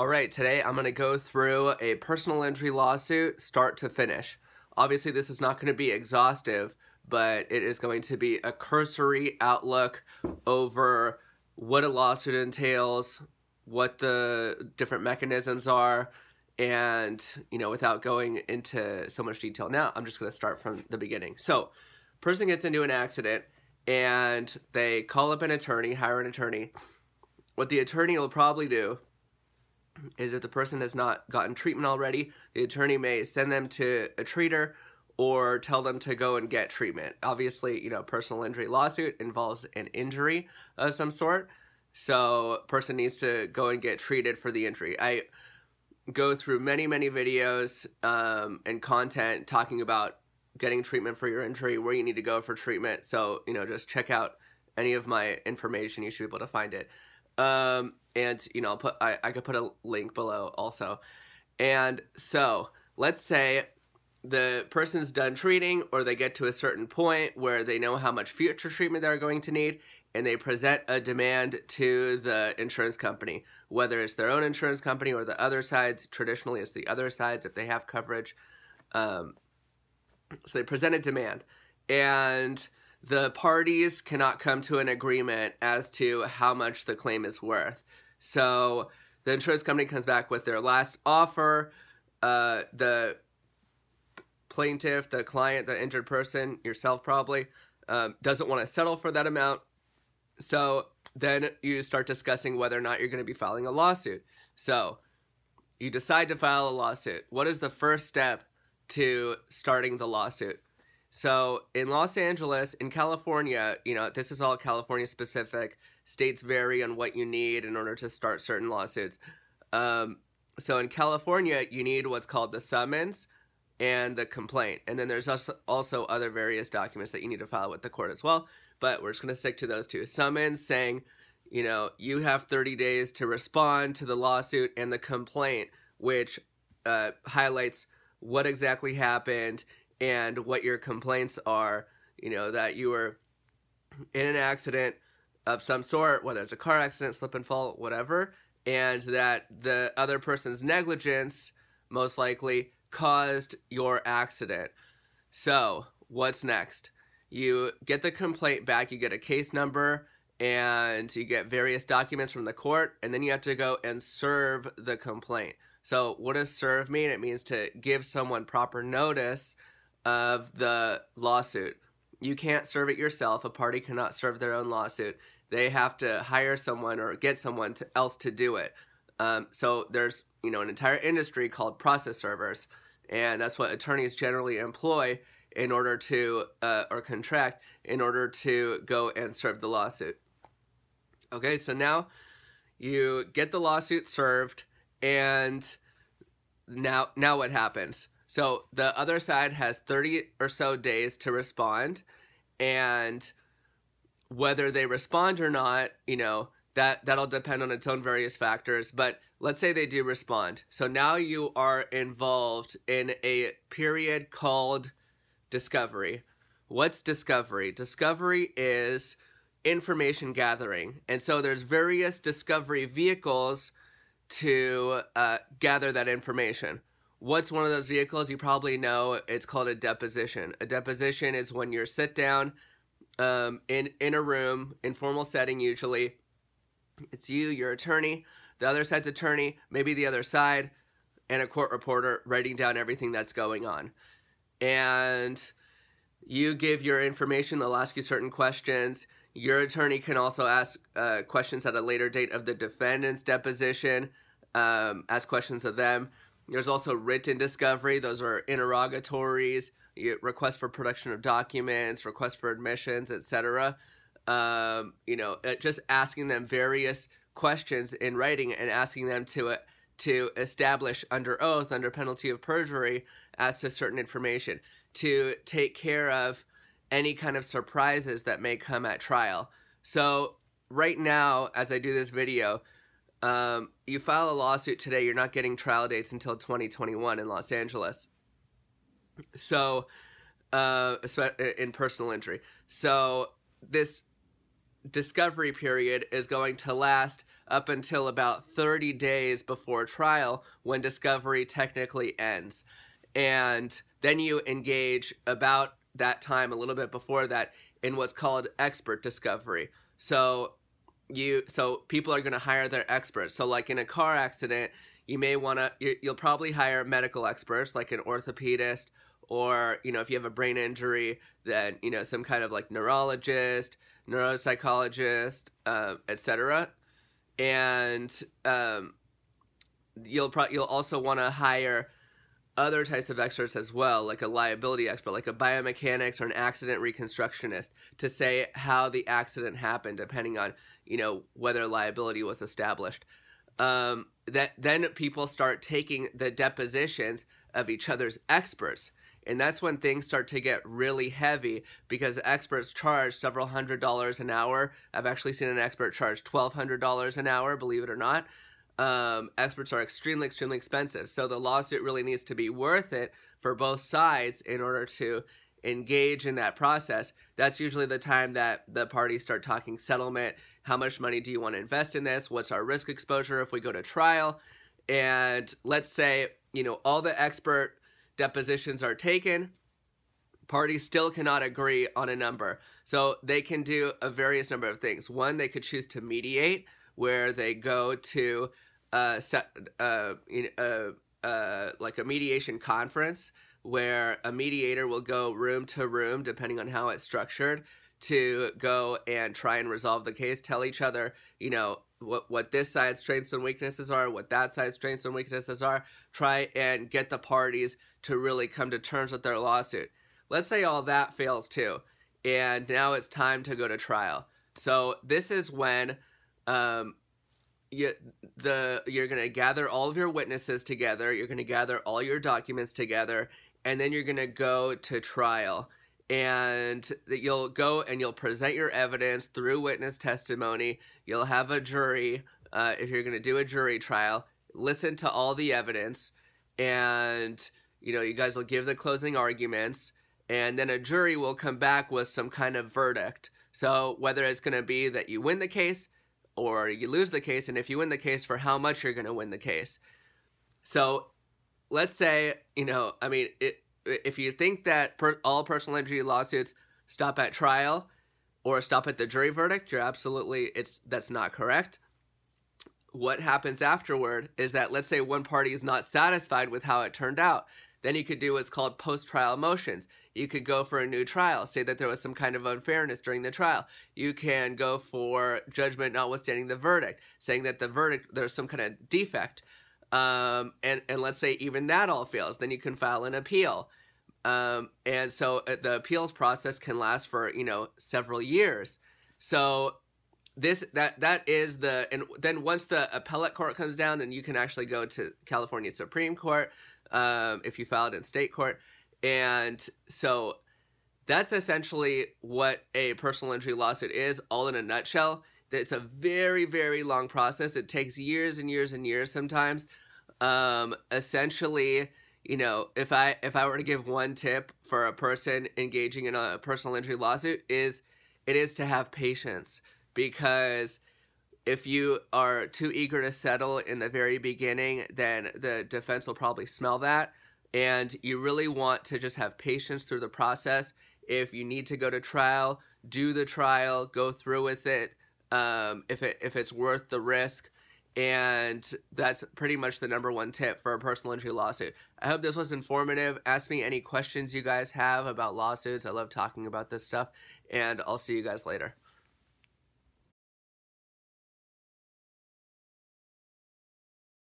All right, today I'm going to go through a personal injury lawsuit start to finish. Obviously, this is not going to be exhaustive, but it is going to be a cursory outlook over what a lawsuit entails, what the different mechanisms are, and, you know, without going into so much detail now, I'm just going to start from the beginning. So, person gets into an accident and they call up an attorney, hire an attorney. What the attorney will probably do is if the person has not gotten treatment already, the attorney may send them to a treater or tell them to go and get treatment. Obviously, you know, personal injury lawsuit involves an injury of some sort. So, person needs to go and get treated for the injury. I go through many, many videos um, and content talking about getting treatment for your injury, where you need to go for treatment. So, you know, just check out any of my information. You should be able to find it. Um, and you know, I'll put I, I could put a link below also. And so let's say the person's done treating or they get to a certain point where they know how much future treatment they're going to need and they present a demand to the insurance company whether it's their own insurance company or the other sides traditionally it's the other sides if they have coverage um, so they present a demand and the parties cannot come to an agreement as to how much the claim is worth so the insurance company comes back with their last offer. Uh, the plaintiff, the client, the injured person, yourself probably, um, doesn't want to settle for that amount. So then you start discussing whether or not you're going to be filing a lawsuit. So you decide to file a lawsuit. What is the first step to starting the lawsuit? So in Los Angeles, in California, you know, this is all California specific states vary on what you need in order to start certain lawsuits. Um, so in California, you need what's called the summons and the complaint. And then there's also, other various documents that you need to file with the court as well. But we're just going to stick to those two summons saying, you know, you have 30 days to respond to the lawsuit and the complaint, which uh, highlights what exactly happened and what your complaints are. You know, that you were in an accident of some sort, whether it's a car accident, slip and fall, whatever, and that the other person's negligence most likely caused your accident. So, what's next? You get the complaint back, you get a case number, and you get various documents from the court, and then you have to go and serve the complaint. So, what does serve mean? It means to give someone proper notice of the lawsuit. You can't serve it yourself. A party cannot serve their own lawsuit. They have to hire someone or get someone to, else to do it. Um, so there's you know an entire industry called process servers, and that's what attorneys generally employ in order to uh, or contract in order to go and serve the lawsuit. Okay, so now you get the lawsuit served, and now now what happens? So the other side has 30 or so days to respond, and whether they respond or not, you know, that that'll depend on its own various factors, but let's say they do respond. So now you are involved in a period called discovery. What's discovery? Discovery is information gathering. And so there's various discovery vehicles to uh, gather that information. What's one of those vehicles? You probably know it's called a deposition. A deposition is when you're sit down um, in in a room, informal setting usually. It's you, your attorney, the other side's attorney, maybe the other side, and a court reporter writing down everything that's going on. And you give your information, they'll ask you certain questions. Your attorney can also ask uh, questions at a later date of the defendant's deposition, um, ask questions of them. There's also written discovery. Those are interrogatories, requests for production of documents, requests for admissions, etc. Um, you know, uh, just asking them various questions in writing and asking them to uh, to establish under oath, under penalty of perjury, as to certain information, to take care of any kind of surprises that may come at trial. So right now, as I do this video, um, you file a lawsuit today, you're not getting trial dates until 2021 in Los Angeles. So, uh, in personal injury. So, this discovery period is going to last up until about 30 days before trial when discovery technically ends. And then you engage about that time, a little bit before that, in what's called expert discovery. So you so people are going to hire their experts. So like in a car accident, you may want to you'll probably hire medical experts like an orthopedist or you know if you have a brain injury then you know some kind of like neurologist neuropsychologist um, etc and um, you'll pro- you'll also want to hire other types of experts as well, like a liability expert, like a biomechanics or an accident reconstructionist, to say how the accident happened, depending on you know whether liability was established. Um, that then people start taking the depositions of each other's experts. And that's when things start to get really heavy because experts charge several hundred dollars an hour. I've actually seen an expert charge $1,200 an hour, believe it or not um, experts are extremely, extremely expensive. So the lawsuit really needs to be worth it for both sides in order to engage in that process. That's usually the time that the parties start talking settlement. How much money do you want to invest in this? What's our risk exposure if we go to trial? And let's say, you know, all the expert depositions are taken. Parties still cannot agree on a number. So they can do a various number of things. One, they could choose to mediate, where they go to uh, set, uh, in, uh, uh, like a mediation conference where a mediator will go room to room, depending on how it's structured, to go and try and resolve the case, tell each other, you know, what what this side's strengths and weaknesses are, what that side's strengths and weaknesses are, try and get the parties to really come to terms with their lawsuit. Let's say all that fails too, and now it's time to go to trial. So this is when um, you, the you're going to gather all of your witnesses together you're going to gather all your documents together and then you're going to go to trial. And you'll go and you'll present your evidence through witness testimony. You'll have a jury uh, if you're going to do a jury trial listen to all the evidence. And you know you guys will give the closing arguments and then a jury will come back with some kind of verdict. So whether it's going to be that you win the case or you lose the case, and if you win the case, for how much you're going to win the case. So let's say, you know, I mean, it, if you think that per, all personal injury lawsuits stop at trial or stop at the jury verdict, you're absolutely, it's that's not correct. What happens afterward is that let's say one party is not satisfied with how it turned out. Then you could do what's called post trial motions. You could go for a new trial, say that there was some kind of unfairness during the trial. You can go for judgment notwithstanding the verdict, saying that the verdict, there's some kind of defect. Um, and, and let's say even that all fails, then you can file an appeal. Um, and so uh, the appeals process can last for, you know, several years. So this that that is the and then once the appellate court comes down then you can actually go to california supreme court um, if you filed in state court and so that's essentially what a personal injury lawsuit is, all in a nutshell. It's a very, very long process. It takes years and years and years sometimes. Um, essentially, you know, if I if I were to give one tip for a person engaging in a personal injury lawsuit is it is to have patience because if you are too eager to settle in the very beginning, then the defense will probably smell that and you really want to just have patience through the process. If you need to go to trial, do the trial, go through with it. Um, if it if it's worth the risk, and that's pretty much the number one tip for a personal injury lawsuit. I hope this was informative. Ask me any questions you guys have about lawsuits. I love talking about this stuff, and I'll see you guys later.